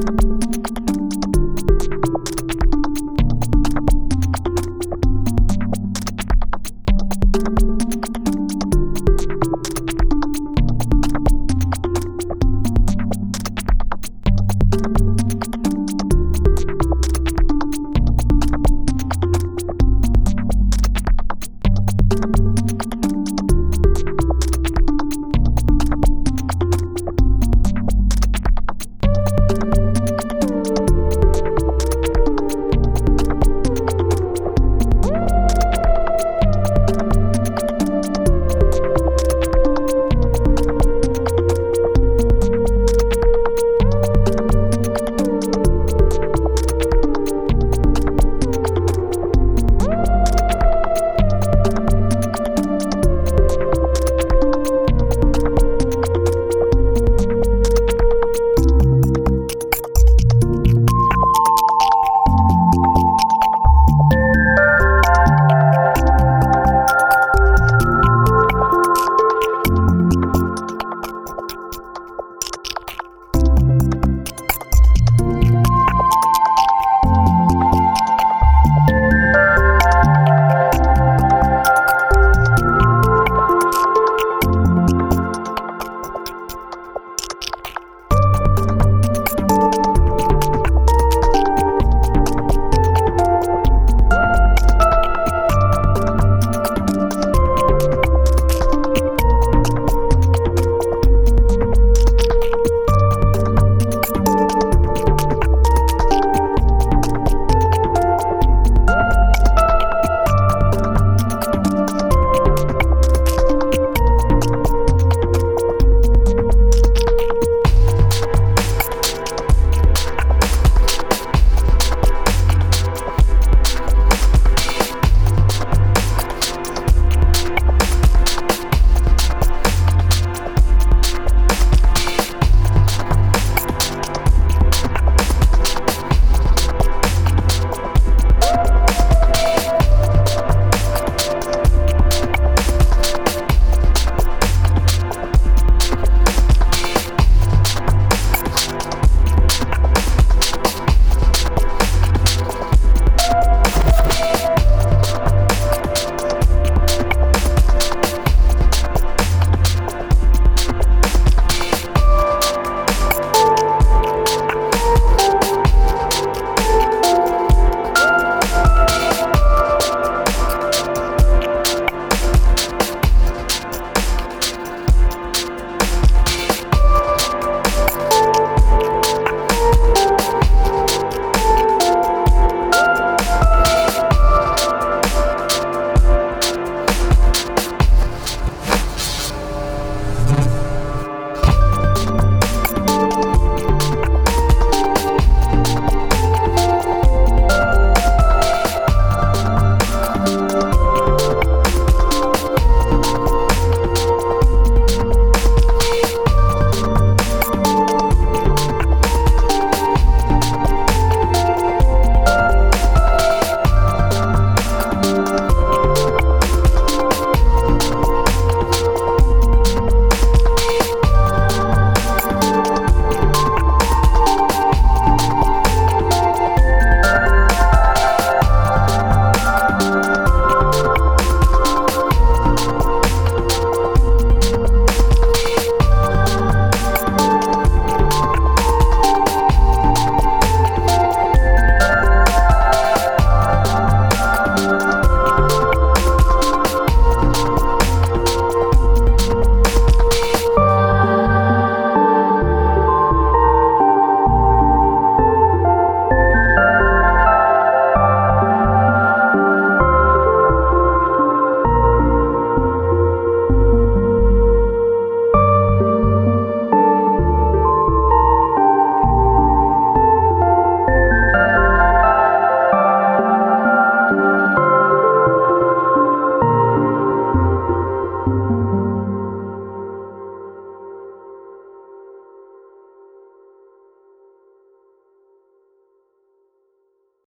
Bye.